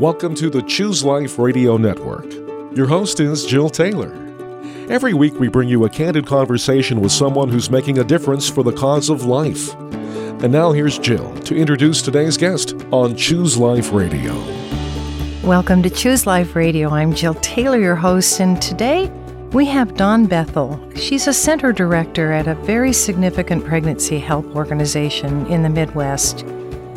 Welcome to the Choose Life Radio Network. Your host is Jill Taylor. Every week, we bring you a candid conversation with someone who's making a difference for the cause of life. And now, here's Jill to introduce today's guest on Choose Life Radio. Welcome to Choose Life Radio. I'm Jill Taylor, your host, and today we have Dawn Bethel. She's a center director at a very significant pregnancy help organization in the Midwest.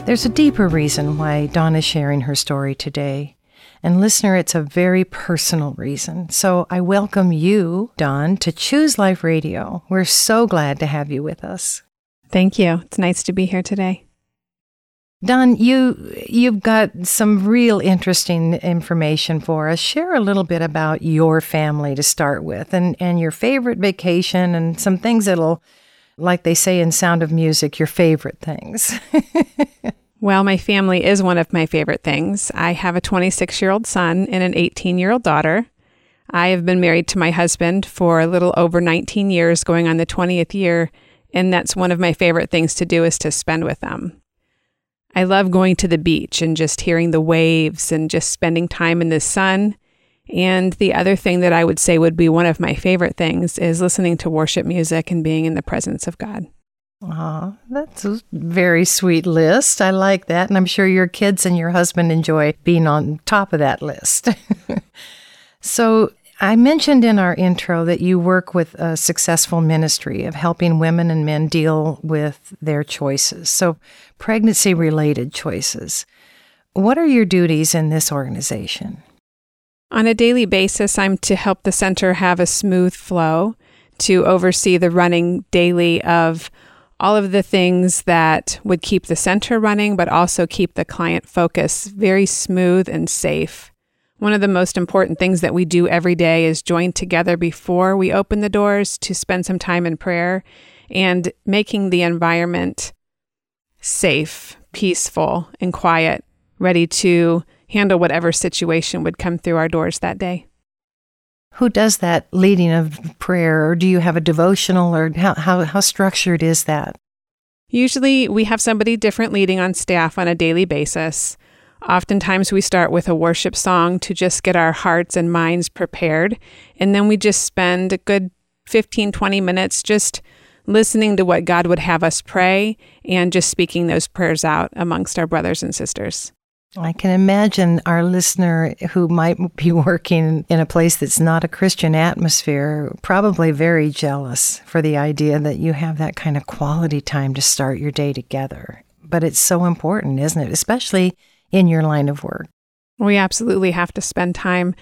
There's a deeper reason why Dawn is sharing her story today. And listener, it's a very personal reason. So I welcome you, Dawn, to Choose Life Radio. We're so glad to have you with us. Thank you. It's nice to be here today. Dawn, you you've got some real interesting information for us. Share a little bit about your family to start with and, and your favorite vacation and some things that'll like they say in Sound of Music, your favorite things. well, my family is one of my favorite things. I have a 26 year old son and an 18 year old daughter. I have been married to my husband for a little over 19 years, going on the 20th year, and that's one of my favorite things to do is to spend with them. I love going to the beach and just hearing the waves and just spending time in the sun and the other thing that I would say would be one of my favorite things is listening to worship music and being in the presence of God. Aw, that's a very sweet list. I like that. And I'm sure your kids and your husband enjoy being on top of that list. so, I mentioned in our intro that you work with a successful ministry of helping women and men deal with their choices. So, pregnancy related choices. What are your duties in this organization? On a daily basis, I'm to help the center have a smooth flow, to oversee the running daily of all of the things that would keep the center running, but also keep the client focus very smooth and safe. One of the most important things that we do every day is join together before we open the doors to spend some time in prayer and making the environment safe, peaceful, and quiet, ready to handle whatever situation would come through our doors that day. Who does that leading of prayer, or do you have a devotional, or how, how, how structured is that? Usually, we have somebody different leading on staff on a daily basis. Oftentimes, we start with a worship song to just get our hearts and minds prepared. And then we just spend a good 15, 20 minutes just listening to what God would have us pray and just speaking those prayers out amongst our brothers and sisters. I can imagine our listener who might be working in a place that's not a Christian atmosphere probably very jealous for the idea that you have that kind of quality time to start your day together. But it's so important, isn't it? Especially in your line of work. We absolutely have to spend time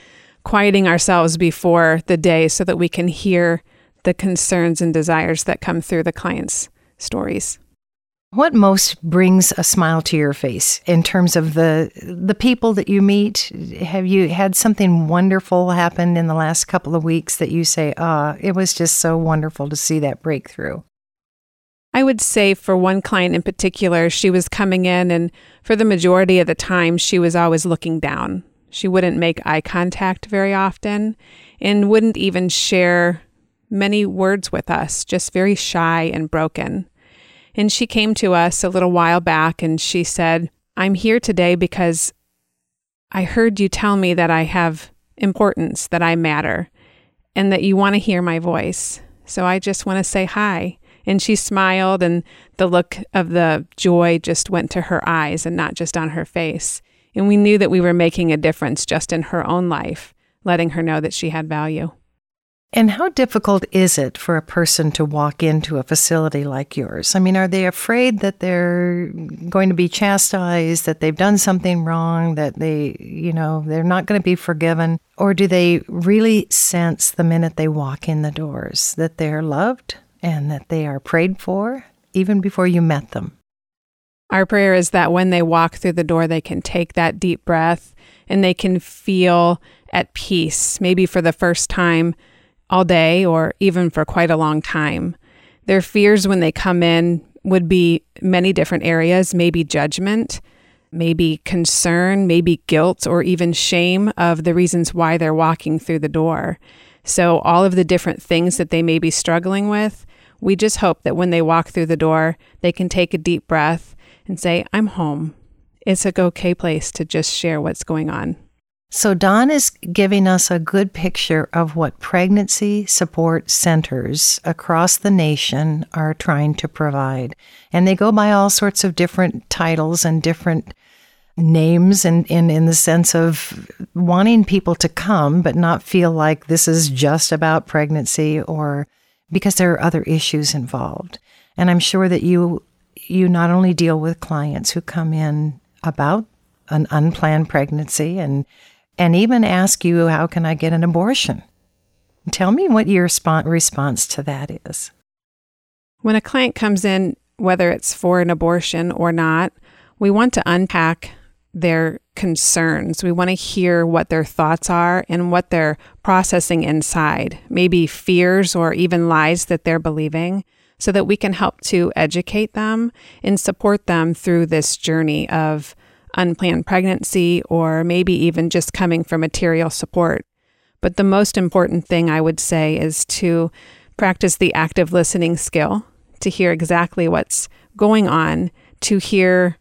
quieting ourselves before the day so that we can hear the concerns and desires that come through the client's stories. What most brings a smile to your face in terms of the the people that you meet? Have you had something wonderful happen in the last couple of weeks that you say, "Ah, oh, it was just so wonderful to see that breakthrough"? I would say for one client in particular, she was coming in and for the majority of the time she was always looking down. She wouldn't make eye contact very often and wouldn't even share many words with us, just very shy and broken. And she came to us a little while back and she said, I'm here today because I heard you tell me that I have importance, that I matter, and that you want to hear my voice. So I just want to say hi. And she smiled, and the look of the joy just went to her eyes and not just on her face. And we knew that we were making a difference just in her own life, letting her know that she had value. And how difficult is it for a person to walk into a facility like yours? I mean, are they afraid that they're going to be chastised, that they've done something wrong, that they, you know, they're not going to be forgiven? Or do they really sense the minute they walk in the doors that they're loved and that they are prayed for even before you met them? Our prayer is that when they walk through the door, they can take that deep breath and they can feel at peace, maybe for the first time all day or even for quite a long time. Their fears when they come in would be many different areas, maybe judgment, maybe concern, maybe guilt, or even shame of the reasons why they're walking through the door. So, all of the different things that they may be struggling with, we just hope that when they walk through the door, they can take a deep breath and say, I'm home. it's a okay place to just share what's going on. So, Dawn is giving us a good picture of what pregnancy support centers across the nation are trying to provide. And they go by all sorts of different titles and different names, and in, in the sense of wanting people to come, but not feel like this is just about pregnancy or because there are other issues involved. And I'm sure that you you not only deal with clients who come in about an unplanned pregnancy and and even ask you, How can I get an abortion? Tell me what your response to that is. When a client comes in, whether it's for an abortion or not, we want to unpack their concerns. We want to hear what their thoughts are and what they're processing inside, maybe fears or even lies that they're believing, so that we can help to educate them and support them through this journey of unplanned pregnancy, or maybe even just coming for material support. But the most important thing I would say is to practice the active listening skill, to hear exactly what's going on, to hear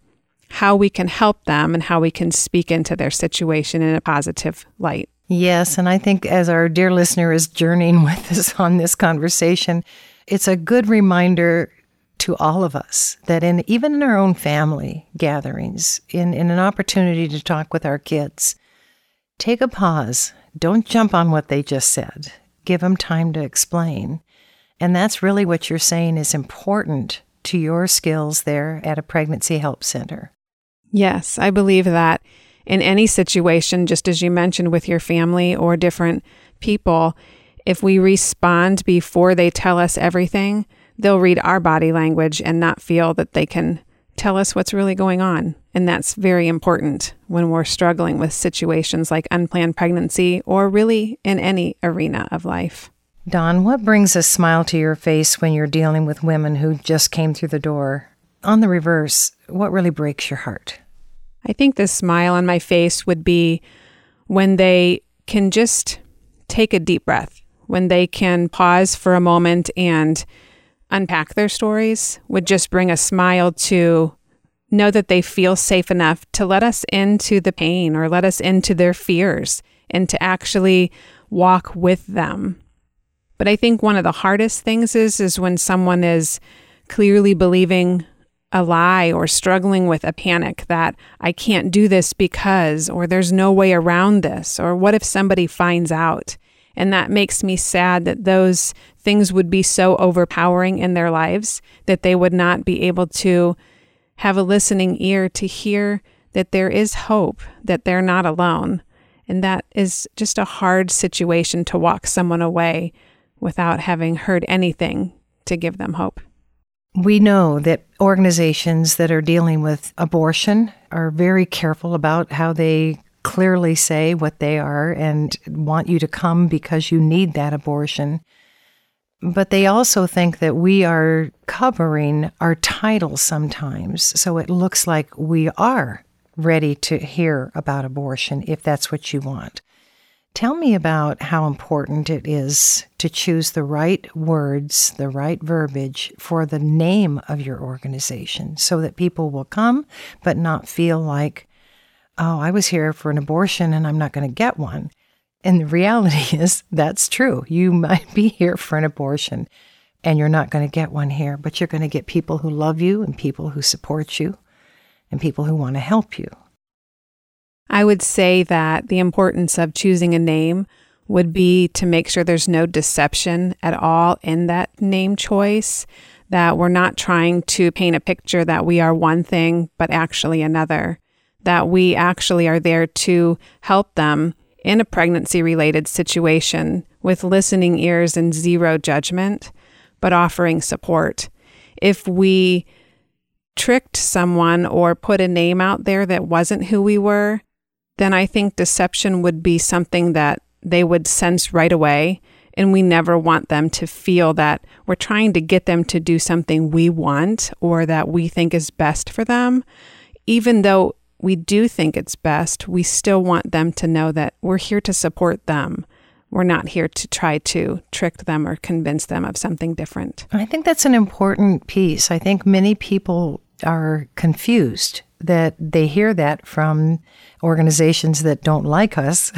how we can help them and how we can speak into their situation in a positive light. Yes, and I think as our dear listener is journeying with us on this conversation, it's a good reminder to all of us that in even in our own family gatherings, in, in an opportunity to talk with our kids, take a pause. Don't jump on what they just said. Give them time to explain. And that's really what you're saying is important to your skills there at a pregnancy help center. Yes, I believe that in any situation, just as you mentioned with your family or different people, if we respond before they tell us everything, they'll read our body language and not feel that they can tell us what's really going on. And that's very important when we're struggling with situations like unplanned pregnancy or really in any arena of life. Dawn, what brings a smile to your face when you're dealing with women who just came through the door? On the reverse, what really breaks your heart? I think the smile on my face would be when they can just take a deep breath, when they can pause for a moment and unpack their stories would just bring a smile to know that they feel safe enough to let us into the pain or let us into their fears and to actually walk with them. But I think one of the hardest things is is when someone is clearly believing a lie or struggling with a panic that I can't do this because or there's no way around this or what if somebody finds out? And that makes me sad that those things would be so overpowering in their lives that they would not be able to have a listening ear to hear that there is hope, that they're not alone. And that is just a hard situation to walk someone away without having heard anything to give them hope. We know that organizations that are dealing with abortion are very careful about how they clearly say what they are and want you to come because you need that abortion. But they also think that we are covering our title sometimes. So it looks like we are ready to hear about abortion if that's what you want. Tell me about how important it is to choose the right words, the right verbiage for the name of your organization so that people will come but not feel like oh, I was here for an abortion and I'm not going to get one. And the reality is that's true. You might be here for an abortion and you're not going to get one here, but you're going to get people who love you and people who support you and people who want to help you. I would say that the importance of choosing a name would be to make sure there's no deception at all in that name choice, that we're not trying to paint a picture that we are one thing, but actually another that we actually are there to help them in a pregnancy related situation with listening ears and zero judgment, but offering support. If we tricked someone or put a name out there that wasn't who we were, then I think deception would be something that they would sense right away. And we never want them to feel that we're trying to get them to do something we want or that we think is best for them, even though we do think it's best, we still want them to know that we're here to support them. We're not here to try to trick them or convince them of something different. I think that's an important piece. I think many people are confused that they hear that from organizations that don't like us,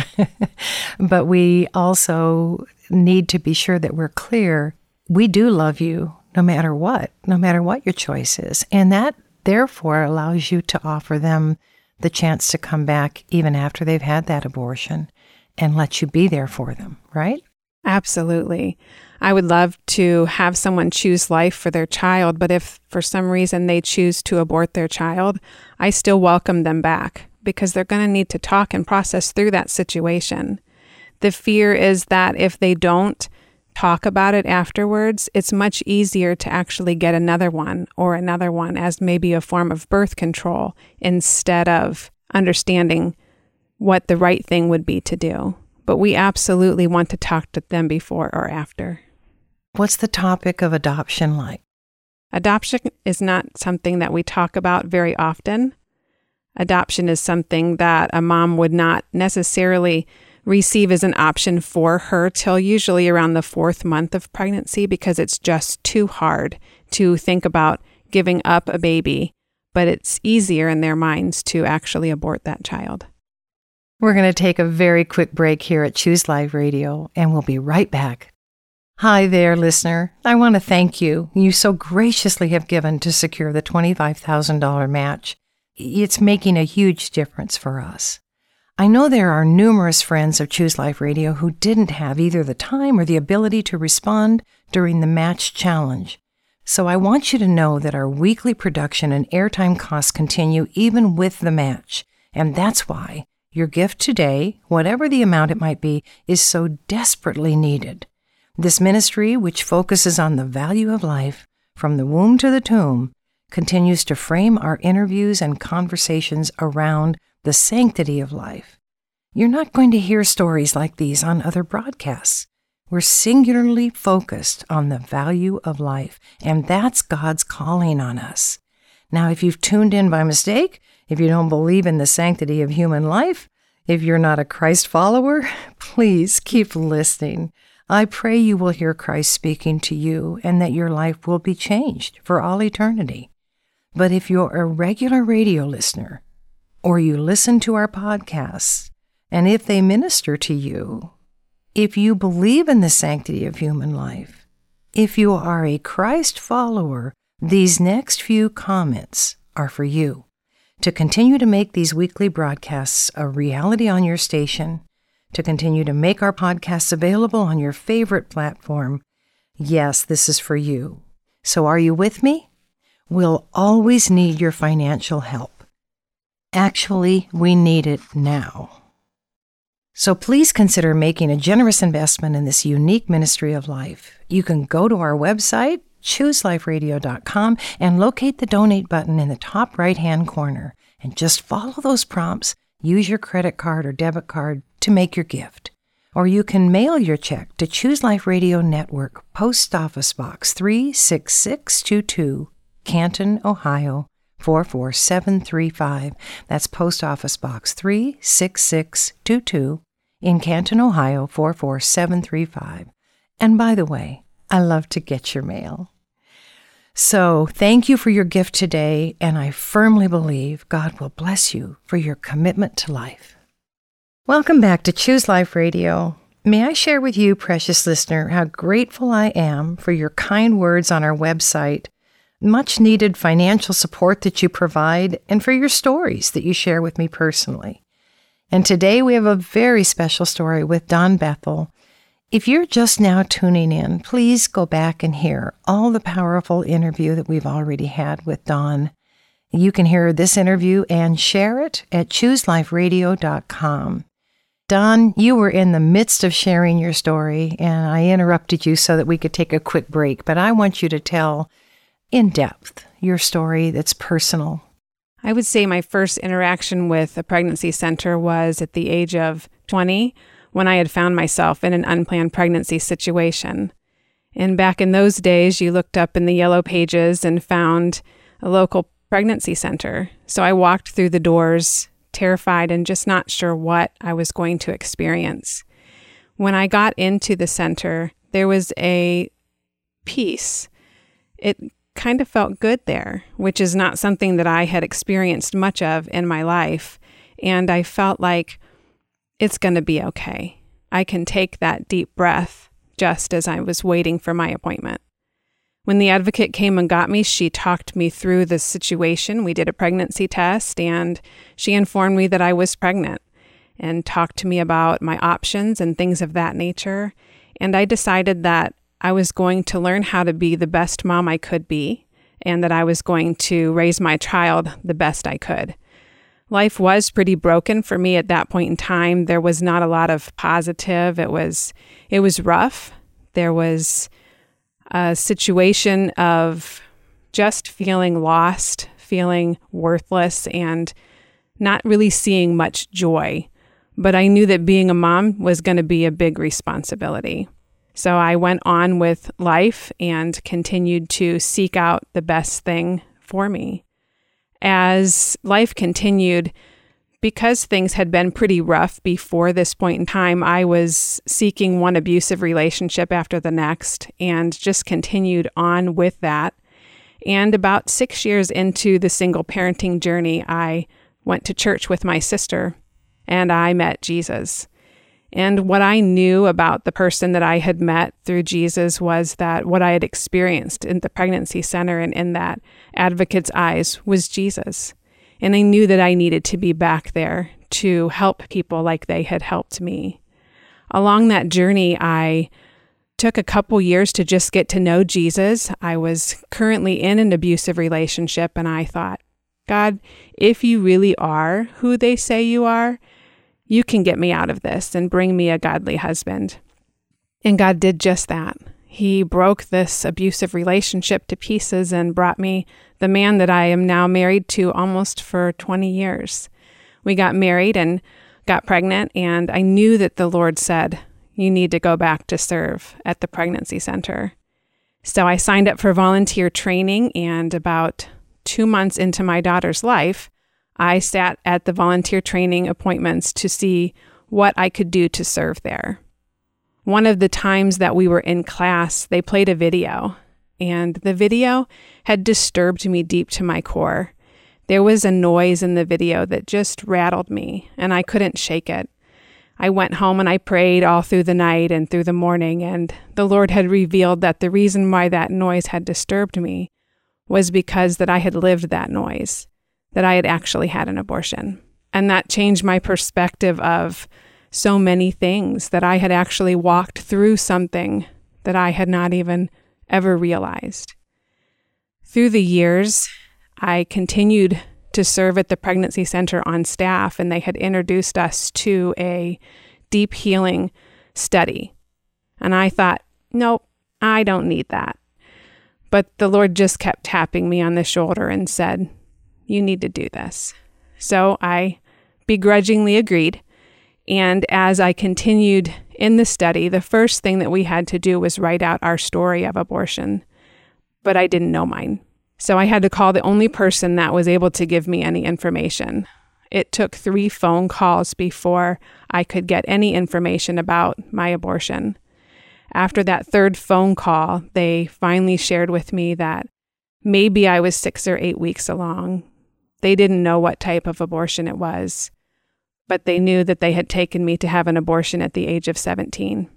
but we also need to be sure that we're clear. We do love you no matter what, no matter what your choice is. And that therefore allows you to offer them the chance to come back even after they've had that abortion and let you be there for them, right? Absolutely. I would love to have someone choose life for their child, but if for some reason they choose to abort their child, I still welcome them back because they're going to need to talk and process through that situation. The fear is that if they don't talk about it afterwards, it's much easier to actually get another one or another one as maybe a form of birth control instead of understanding what the right thing would be to do. But we absolutely want to talk to them before or after. What's the topic of adoption like? Adoption is not something that we talk about very often. Adoption is something that a mom would not necessarily receive as an option for her till usually around the fourth month of pregnancy because it's just too hard to think about giving up a baby, but it's easier in their minds to actually abort that child. We're going to take a very quick break here at Choose Life Radio, and we'll be right back. Hi there, listener. I want to thank you. You so graciously have given to secure the $25,000 match. It's making a huge difference for us. I know there are numerous friends of Choose Life Radio who didn't have either the time or the ability to respond during the match challenge. So I want you to know that our weekly production and airtime costs continue even with the match. And that's why your gift today, whatever the amount it might be, is so desperately needed. This ministry, which focuses on the value of life from the womb to the tomb, continues to frame our interviews and conversations around the sanctity of life. You're not going to hear stories like these on other broadcasts. We're singularly focused on the value of life, and that's God's calling on us. Now, if you've tuned in by mistake, if you don't believe in the sanctity of human life, if you're not a Christ follower, please keep listening. I pray you will hear Christ speaking to you and that your life will be changed for all eternity. But if you're a regular radio listener, or you listen to our podcasts, and if they minister to you, if you believe in the sanctity of human life, if you are a Christ follower, these next few comments are for you. To continue to make these weekly broadcasts a reality on your station, to continue to make our podcasts available on your favorite platform, yes, this is for you. So, are you with me? We'll always need your financial help. Actually, we need it now. So please consider making a generous investment in this unique ministry of life. You can go to our website, chooseliferadio.com, and locate the donate button in the top right hand corner. And just follow those prompts. Use your credit card or debit card to make your gift. Or you can mail your check to Choose Life Radio Network, Post Office Box 36622, Canton, Ohio 44735. That's Post Office Box 36622 in Canton, Ohio 44735. And by the way, I love to get your mail. So, thank you for your gift today, and I firmly believe God will bless you for your commitment to life. Welcome back to Choose Life Radio. May I share with you, precious listener, how grateful I am for your kind words on our website much needed financial support that you provide, and for your stories that you share with me personally. And today we have a very special story with Dawn Bethel. If you're just now tuning in, please go back and hear all the powerful interview that we've already had with Dawn. You can hear this interview and share it at chooseliferadio.com. Dawn, you were in the midst of sharing your story, and I interrupted you so that we could take a quick break, but I want you to tell in depth your story that's personal? I would say my first interaction with a pregnancy center was at the age of 20 when I had found myself in an unplanned pregnancy situation. And back in those days, you looked up in the yellow pages and found a local pregnancy center. So I walked through the doors, terrified and just not sure what I was going to experience. When I got into the center, there was a peace. It kind of felt good there, which is not something that I had experienced much of in my life. And I felt like it's going to be okay. I can take that deep breath just as I was waiting for my appointment. When the advocate came and got me, she talked me through the situation. We did a pregnancy test and she informed me that I was pregnant and talked to me about my options and things of that nature. And I decided that I was going to learn how to be the best mom I could be and that I was going to raise my child the best I could. Life was pretty broken for me at that point in time. There was not a lot of positive. It was it was rough. There was a situation of just feeling lost, feeling worthless, and not really seeing much joy. But I knew that being a mom was going to be a big responsibility. So I went on with life and continued to seek out the best thing for me. As life continued, because things had been pretty rough before this point in time, I was seeking one abusive relationship after the next and just continued on with that. And about six years into the single parenting journey, I went to church with my sister and I met Jesus. And what I knew about the person that I had met through Jesus was that what I had experienced in the pregnancy center and in that advocate's eyes was Jesus. And I knew that I needed to be back there to help people like they had helped me. Along that journey, I took a couple years to just get to know Jesus. I was currently in an abusive relationship, and I thought, God, if you really are who they say you are, you can get me out of this and bring me a godly husband. And God did just that. He broke this abusive relationship to pieces and brought me the man that I am now married to almost for 20 years. We got married and got pregnant, and I knew that the Lord said, You need to go back to serve at the pregnancy center. So I signed up for volunteer training, and about two months into my daughter's life, I sat at the volunteer training appointments to see what I could do to serve there. One of the times that we were in class, they played a video, and the video had disturbed me deep to my core. There was a noise in the video that just rattled me, and I couldn't shake it. I went home and I prayed all through the night and through the morning, and the Lord had revealed that the reason why that noise had disturbed me was because that I had lived that noise, that I had actually had an abortion. And that changed my perspective of so many things that I had actually walked through something that I had not even ever realized. Through the years, I continued to serve at the pregnancy center on staff, and they had introduced us to a deep healing study. And I thought, nope, I don't need that. But the Lord just kept tapping me on the shoulder and said, You need to do this. So I begrudgingly agreed and as I continued in the study, the first thing that we had to do was write out our story of abortion. But I didn't know mine. So I had to call the only person that was able to give me any information. It took three phone calls before I could get any information about my abortion. After that third phone call, they finally shared with me that maybe I was six or eight weeks along. They didn't know what type of abortion it was but they knew that they had taken me to have an abortion at the age of 17.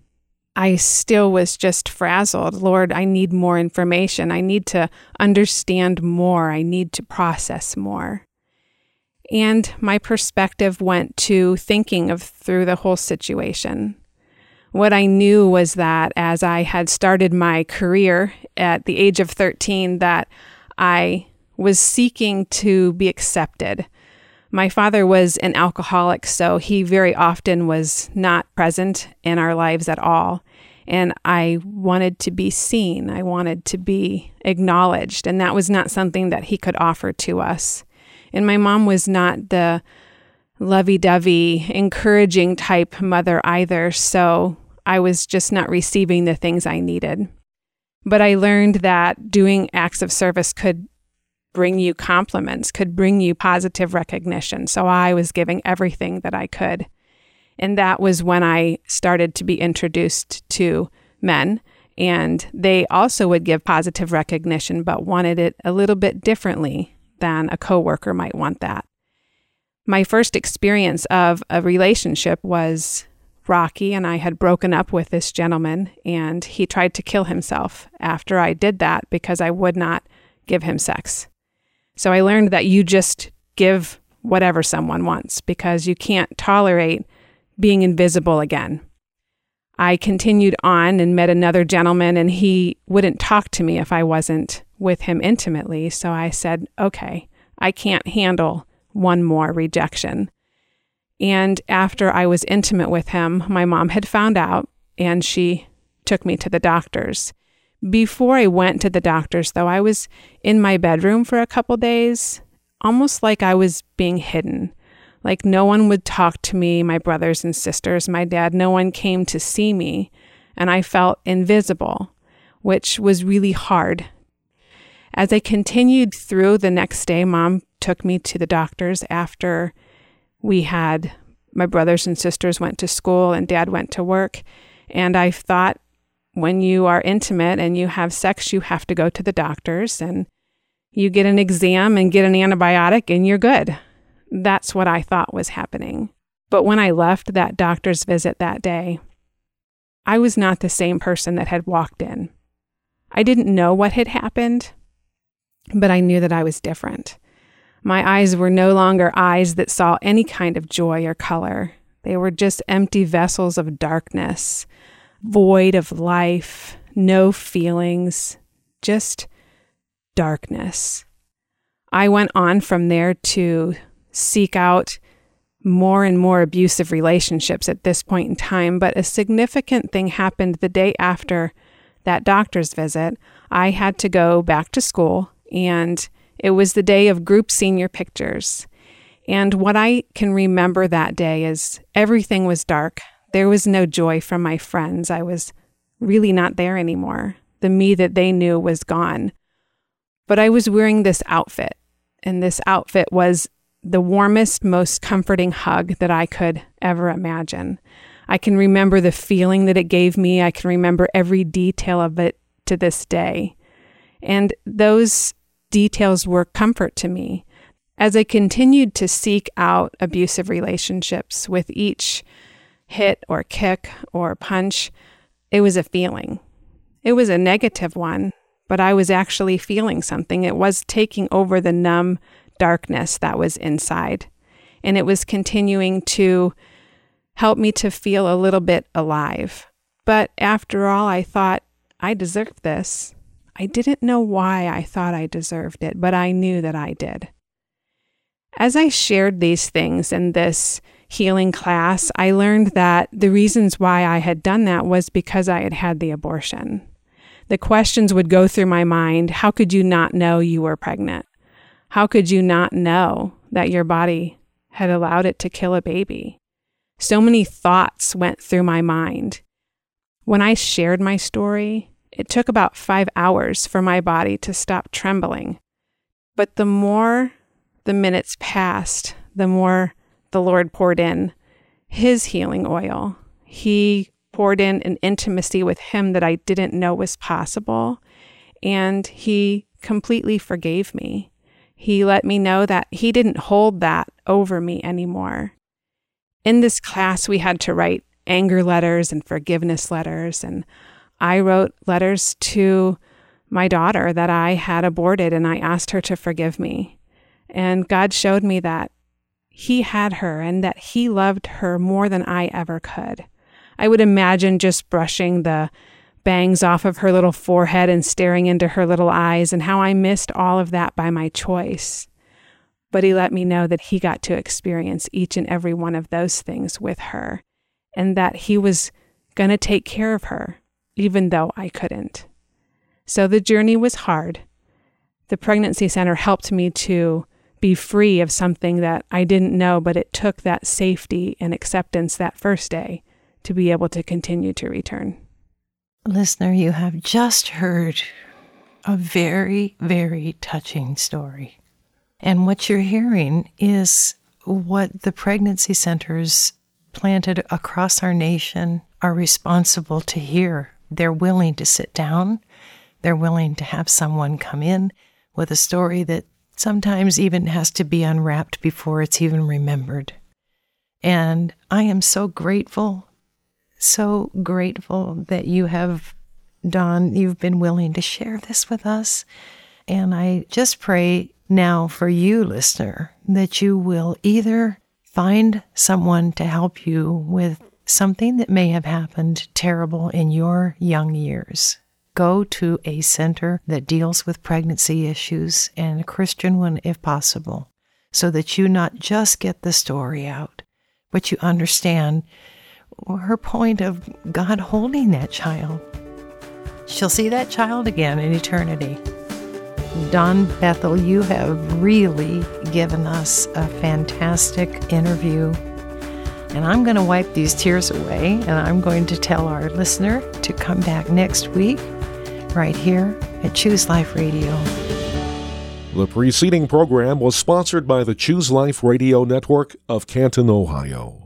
I still was just frazzled. Lord, I need more information. I need to understand more. I need to process more. And my perspective went to thinking of through the whole situation. What I knew was that as I had started my career at the age of 13 that I was seeking to be accepted my father was an alcoholic, so he very often was not present in our lives at all. And I wanted to be seen, I wanted to be acknowledged, and that was not something that he could offer to us. And my mom was not the lovey dovey, encouraging type mother either, so I was just not receiving the things I needed. But I learned that doing acts of service could bring you compliments, could bring you positive recognition. So I was giving everything that I could. And that was when I started to be introduced to men And they also would give positive recognition, but wanted it a little bit differently than a coworker might want that. My first experience of a relationship was rocky, and I had broken up with this gentleman, and he tried to kill himself after I did that because I would not give him sex. So I learned that you just give whatever someone wants because you can't tolerate being invisible again. I continued on and met another gentleman, and he wouldn't talk to me if I wasn't with him intimately. So I said, okay, I can't handle one more rejection. And after I was intimate with him, my mom had found out and she took me to the doctors. Before I went to the doctors, though, I was in my bedroom for a couple days, almost like I was being hidden. Like no one would talk to me, my brothers and sisters, my dad, no one came to see me, and I felt invisible, which was really hard. As I continued through the next day, mom took me to the doctors after we had my brothers and sisters went to school and dad went to work. And I thought when you are intimate and you have sex, you have to go to the doctors and you get an exam and get an antibiotic and you're good. That's what I thought was happening. But when I left that doctor's visit that day, I was not the same person that had walked in. I didn't know what had happened, but I knew that I was different. My eyes were no longer eyes that saw any kind of joy or color. They were just empty vessels of darkness, void of life, no feelings, just darkness. I went on from there to seek out more and more abusive relationships at this point in time, but a significant thing happened the day after that doctor's visit. I had to go back to school, and it was the day of group senior pictures. And what I can remember that day is everything was dark. There was no joy from my friends. I was really not there anymore. The me that they knew was gone. But I was wearing this outfit, and this outfit was the warmest, most comforting hug that I could ever imagine. I can remember the feeling that it gave me. I can remember every detail of it to this day. And those details were comfort to me. As I continued to seek out abusive relationships with each hit or kick or punch, it was a feeling. It was a negative one, but I was actually feeling something. It was taking over the numb darkness that was inside. And it was continuing to help me to feel a little bit alive. But after all, I thought, I deserve this. I didn't know why I thought I deserved it, but I knew that I did. As I shared these things and this healing class, I learned that the reasons why I had done that was because I had had the abortion. The questions would go through my mind How could you not know you were pregnant? How could you not know that your body had allowed it to kill a baby? So many thoughts went through my mind. When I shared my story, it took about five hours for my body to stop trembling. But the more the minutes passed, the more the Lord poured in His healing oil. He poured in an intimacy with Him that I didn't know was possible. And He completely forgave me. He let me know that he didn't hold that over me anymore. In this class, we had to write anger letters and forgiveness letters. And I wrote letters to my daughter that I had aborted and I asked her to forgive me. And God showed me that He had her and that He loved her more than I ever could. I would imagine just brushing the bangs off of her little forehead and staring into her little eyes, and how I missed all of that by my choice. But he let me know that he got to experience each and every one of those things with her, and that he was going to take care of her, even though I couldn't. So the journey was hard. The pregnancy center helped me to be free of something that I didn't know, but it took that safety and acceptance that first day to be able to continue to return. Listener, you have just heard a very, very touching story. And what you're hearing is what the pregnancy centers planted across our nation are responsible to hear they're willing to sit down. They're willing to have someone come in with a story that sometimes even has to be unwrapped before it's even remembered. And I am so grateful, so grateful that you have, Dawn, you've been willing to share this with us. And I just pray now for you, listener, that you will either find someone to help you with something that may have happened terrible in your young years. Go to a center that deals with pregnancy issues and a Christian one if possible, so that you not just get the story out, but you understand her point of God holding that child. She'll see that child again in eternity. Dawn Bethel, you have really given us a fantastic interview. And I'm going to wipe these tears away and I'm going to tell our listener to come back next week right here at Choose Life Radio. The preceding program was sponsored by the Choose Life Radio Network of Canton, Ohio.